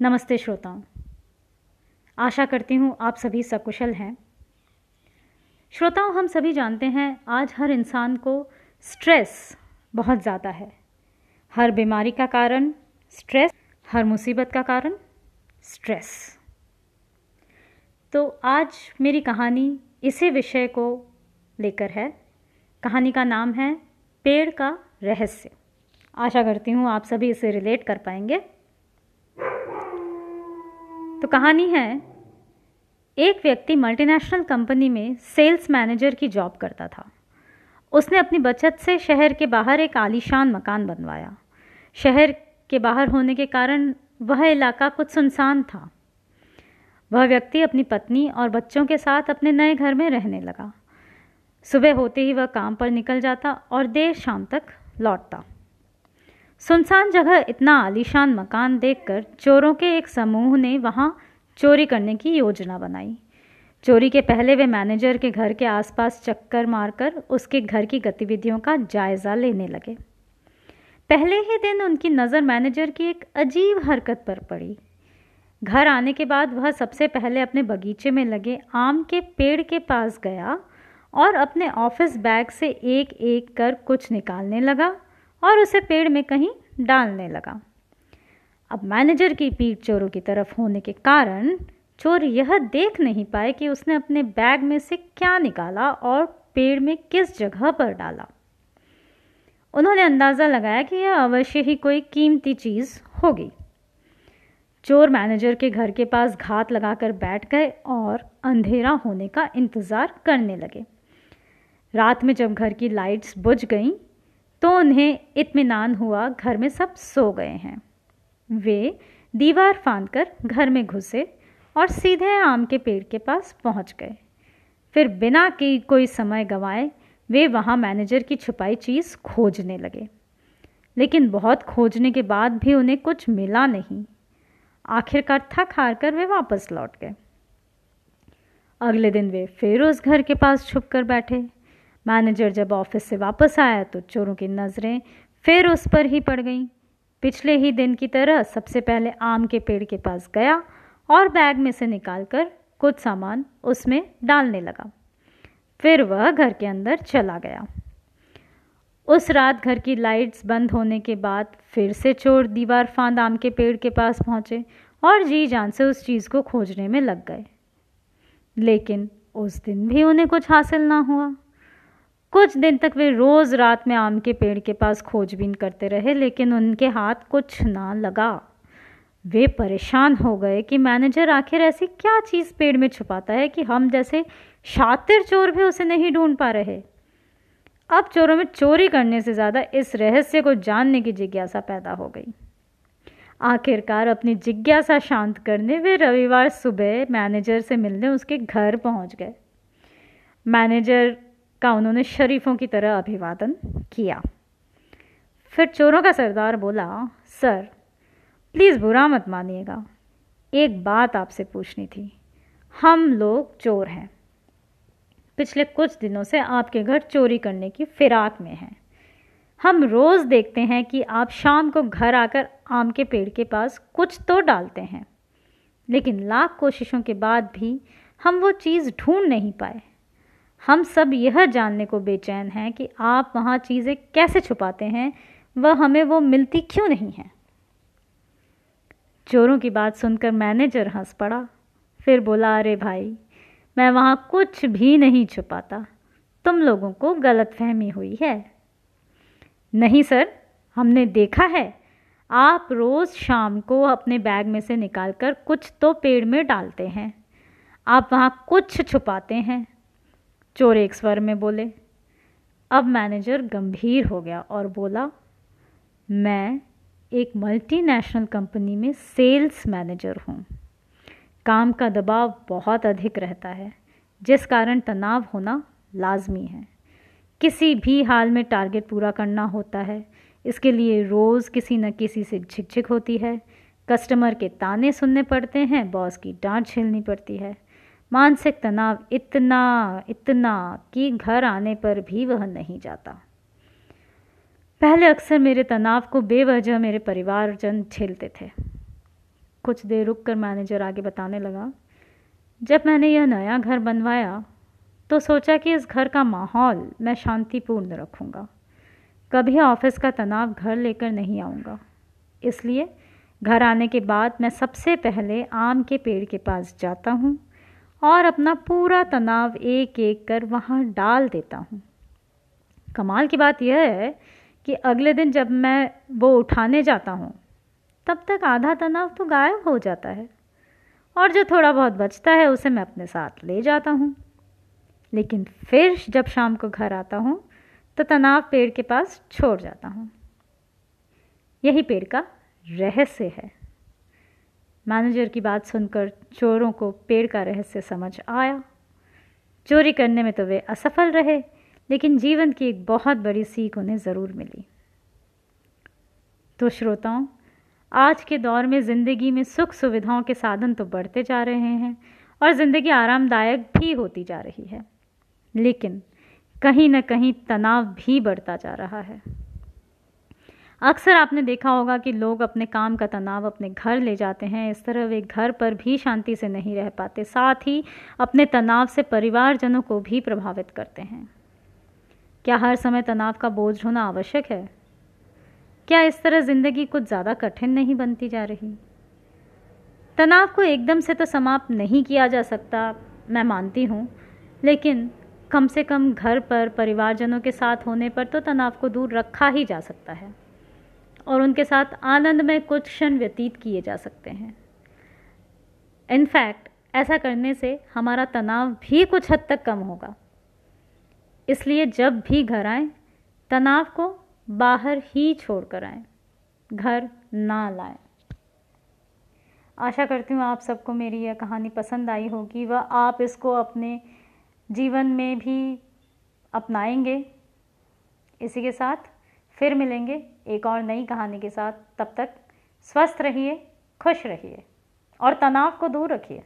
नमस्ते श्रोताओं। आशा करती हूँ आप सभी सकुशल हैं। श्रोताओं, हम सभी जानते हैं, आज हर इंसान को स्ट्रेस बहुत ज़्यादा है। हर बीमारी का कारण स्ट्रेस हर मुसीबत का कारण स्ट्रेस तो आज मेरी कहानी इसी विषय को लेकर है। कहानी का नाम है, पेड़ का रहस्य। आशा करती हूँ आप सभी इसे रिलेट कर पाएँगे। कहानी है, एक व्यक्ति मल्टीनेशनल कंपनी में सेल्स मैनेजर की जॉब करता था। उसने अपनी बचत से शहर के बाहर एक आलीशान मकान बनवाया। शहर के बाहर होने के कारण वह इलाका कुछ सुनसान था। वह व्यक्ति अपनी पत्नी और बच्चों के साथ अपने नए घर में रहने लगा। सुबह होते ही वह काम पर निकल जाता और देर शाम तक लौटता। सुनसान जगह इतना आलीशान मकान देखकर चोरों के एक समूह ने वहाँ चोरी करने की योजना बनाई। चोरी के पहले वे मैनेजर के घर के आसपास चक्कर मारकर उसके घर की गतिविधियों का जायज़ा लेने लगे। पहले ही दिन उनकी नज़र मैनेजर की एक अजीब हरकत पर पड़ी। घर आने के बाद वह सबसे पहले अपने बगीचे में लगे आम के पेड़ के पास गया और अपने ऑफ़िस बैग से एक एक कर कुछ निकालने लगा। और उसे पेड़ में कहीं डालने लगा। अब मैनेजर की पीठ चोरों की तरफ़ होने के कारण चोर यह देख नहीं पाए कि उसने अपने बैग में से क्या निकाला और पेड़ में किस जगह पर डाला। उन्होंने अंदाज़ा लगाया कि यह अवश्य ही कोई कीमती चीज़ होगी। चोर मैनेजर के घर के पास घात लगाकर बैठ गए और अंधेरा होने का इंतज़ार करने लगे। रात में जब घर की लाइट्स बुझ गईं तो उन्हें इत्मीनान हुआ, घर में सब सो गए हैं। वे दीवार फांद कर घर में घुसे और सीधे आम के पेड़ के पास पहुँच गए। फिर बिना की कोई समय गंवाए, वे वहाँ मैनेजर की छुपाई चीज़ खोजने लगे। लेकिन बहुत खोजने के बाद भी उन्हें कुछ मिला नहीं। आखिरकार थक हार कर वे वापस लौट गए। अगले दिन वे फिर उस घर के पास छुप कर बैठे। मैनेजर जब ऑफ़िस से वापस आया तो चोरों की नज़रें फिर उस पर ही पड़ गईं। पिछले ही दिन की तरह सबसे पहले आम के पेड़ के पास गया और बैग में से निकालकर कुछ सामान उसमें डालने लगा। फिर वह घर के अंदर चला गया। उस रात घर की लाइट्स बंद होने के बाद फिर से चोर दीवार फांद आम के पेड़ के पास पहुँचे और जी जान से उस चीज़ को खोजने में लग गए। लेकिन उस दिन भी उन्हें कुछ हासिल ना हुआ। कुछ दिन तक वे रोज़ रात में आम के पेड़ के पास खोजबीन करते रहे, लेकिन उनके हाथ कुछ ना लगा। वे परेशान हो गए कि मैनेजर आखिर ऐसी क्या चीज़ पेड़ में छुपाता है कि हम जैसे शातिर चोर भी उसे नहीं ढूंढ पा रहे। अब चोरों में चोरी करने से ज़्यादा इस रहस्य को जानने की जिज्ञासा पैदा हो गई। आखिरकार अपनी जिज्ञासा शांत करने वे रविवार सुबह मैनेजर से मिलने उसके घर पहुँच गए। मैनेजर का उन्होंने शरीफों की तरह अभिवादन किया। फिर चोरों का सरदार बोला, सर, प्लीज़ बुरा मत मानिएगा। एक बात आपसे पूछनी थी। हम लोग चोर हैं। पिछले कुछ दिनों से आपके घर चोरी करने की फिराक में हैं। हम रोज़ देखते हैं कि आप शाम को घर आकर आम के पेड़ के पास कुछ तो डालते हैं। लेकिन लाख कोशिशों के बाद भी हम वो चीज़ ढूंढ नहीं पाए। हम सब यह जानने को बेचैन हैं कि आप वहाँ चीज़ें कैसे छुपाते हैं, वह हमें वो मिलती क्यों नहीं है? चोरों की बात सुनकर मैनेजर हंस पड़ा। फिर बोला, अरे भाई, मैं वहाँ कुछ भी नहीं छुपाता। तुम लोगों को गलत फहमी हुई है। नहीं सर, हमने देखा है। आप रोज़ शाम को अपने बैग में से निकालकर कुछ तो पेड़ में डालते हैं। आप वहाँ कुछ छुपाते हैं। चोर एक स्वर में बोले, अब मैनेजर गंभीर हो गया और बोला, मैं एक मल्टीनेशनल कंपनी में सेल्स मैनेजर हूँ। काम का दबाव बहुत अधिक रहता है, जिस कारण तनाव होना लाजमी है। किसी भी हाल में टारगेट पूरा करना होता है। इसके लिए रोज़ किसी न किसी से झिकझिक होती है। कस्टमर के ताने सुनने पड़ते हैं बॉस की डांट झेलनी पड़ती है। मानसिक तनाव इतना इतना कि घर आने पर भी वह नहीं जाता। पहले अक्सर मेरे तनाव को बेवजह मेरे परिवारजन झेलते थे। कुछ देर रुक कर मैनेजर आगे बताने लगा, जब मैंने यह नया घर बनवाया तो सोचा कि इस घर का माहौल मैं शांतिपूर्ण रखूँगा। कभी ऑफ़िस का तनाव घर लेकर नहीं आऊँगा। इसलिए घर आने के बाद मैं सबसे पहले आम के पेड़ के पास जाता हूँ और अपना पूरा तनाव एक एक कर वहाँ डाल देता हूँ। कमाल की बात यह है कि अगले दिन जब मैं वो उठाने जाता हूँ, तब तक आधा तनाव तो गायब हो जाता है। और जो थोड़ा बहुत बचता है, उसे मैं अपने साथ ले जाता हूँ। लेकिन फिर जब शाम को घर आता हूँ तो तनाव पेड़ के पास छोड़ जाता हूँ। यही पेड़ का रहस्य है। मैनेजर की बात सुनकर चोरों को पेड़ का रहस्य समझ आया। चोरी करने में तो वे असफल रहे, लेकिन जीवन की एक बहुत बड़ी सीख उन्हें ज़रूर मिली। तो श्रोताओं, आज के दौर में ज़िंदगी में सुख सुविधाओं के साधन तो बढ़ते जा रहे हैं और ज़िंदगी आरामदायक भी होती जा रही है, लेकिन कहीं ना कहीं तनाव भी बढ़ता जा रहा है। अक्सर आपने देखा होगा कि लोग अपने काम का तनाव अपने घर ले जाते हैं। इस तरह वे घर पर भी शांति से नहीं रह पाते, साथ ही अपने तनाव से परिवारजनों को भी प्रभावित करते हैं। क्या हर समय तनाव का बोझ होना आवश्यक है? क्या इस तरह ज़िंदगी कुछ ज़्यादा कठिन नहीं बनती जा रही? तनाव को एकदम से तो समाप्त नहीं किया जा सकता, मैं मानती हूँ, लेकिन कम से कम घर पर परिवारजनों के साथ होने पर तो तनाव को दूर रखा ही जा सकता है। और उनके साथ आनंद में कुछ क्षण व्यतीत किए जा सकते हैं। इनफैक्ट ऐसा करने से हमारा तनाव भी कुछ हद तक कम होगा। इसलिए जब भी घर आए, तनाव को बाहर ही छोड़ कर आए, घर ना लाएँ। आशा करती हूँ आप सबको मेरी यह कहानी पसंद आई होगी व आप इसको अपने जीवन में भी अपनाएँगे। इसी के साथ फिर मिलेंगे एक और नई कहानी के साथ। तब तक स्वस्थ रहिए, खुश रहिए और तनाव को दूर रखिए।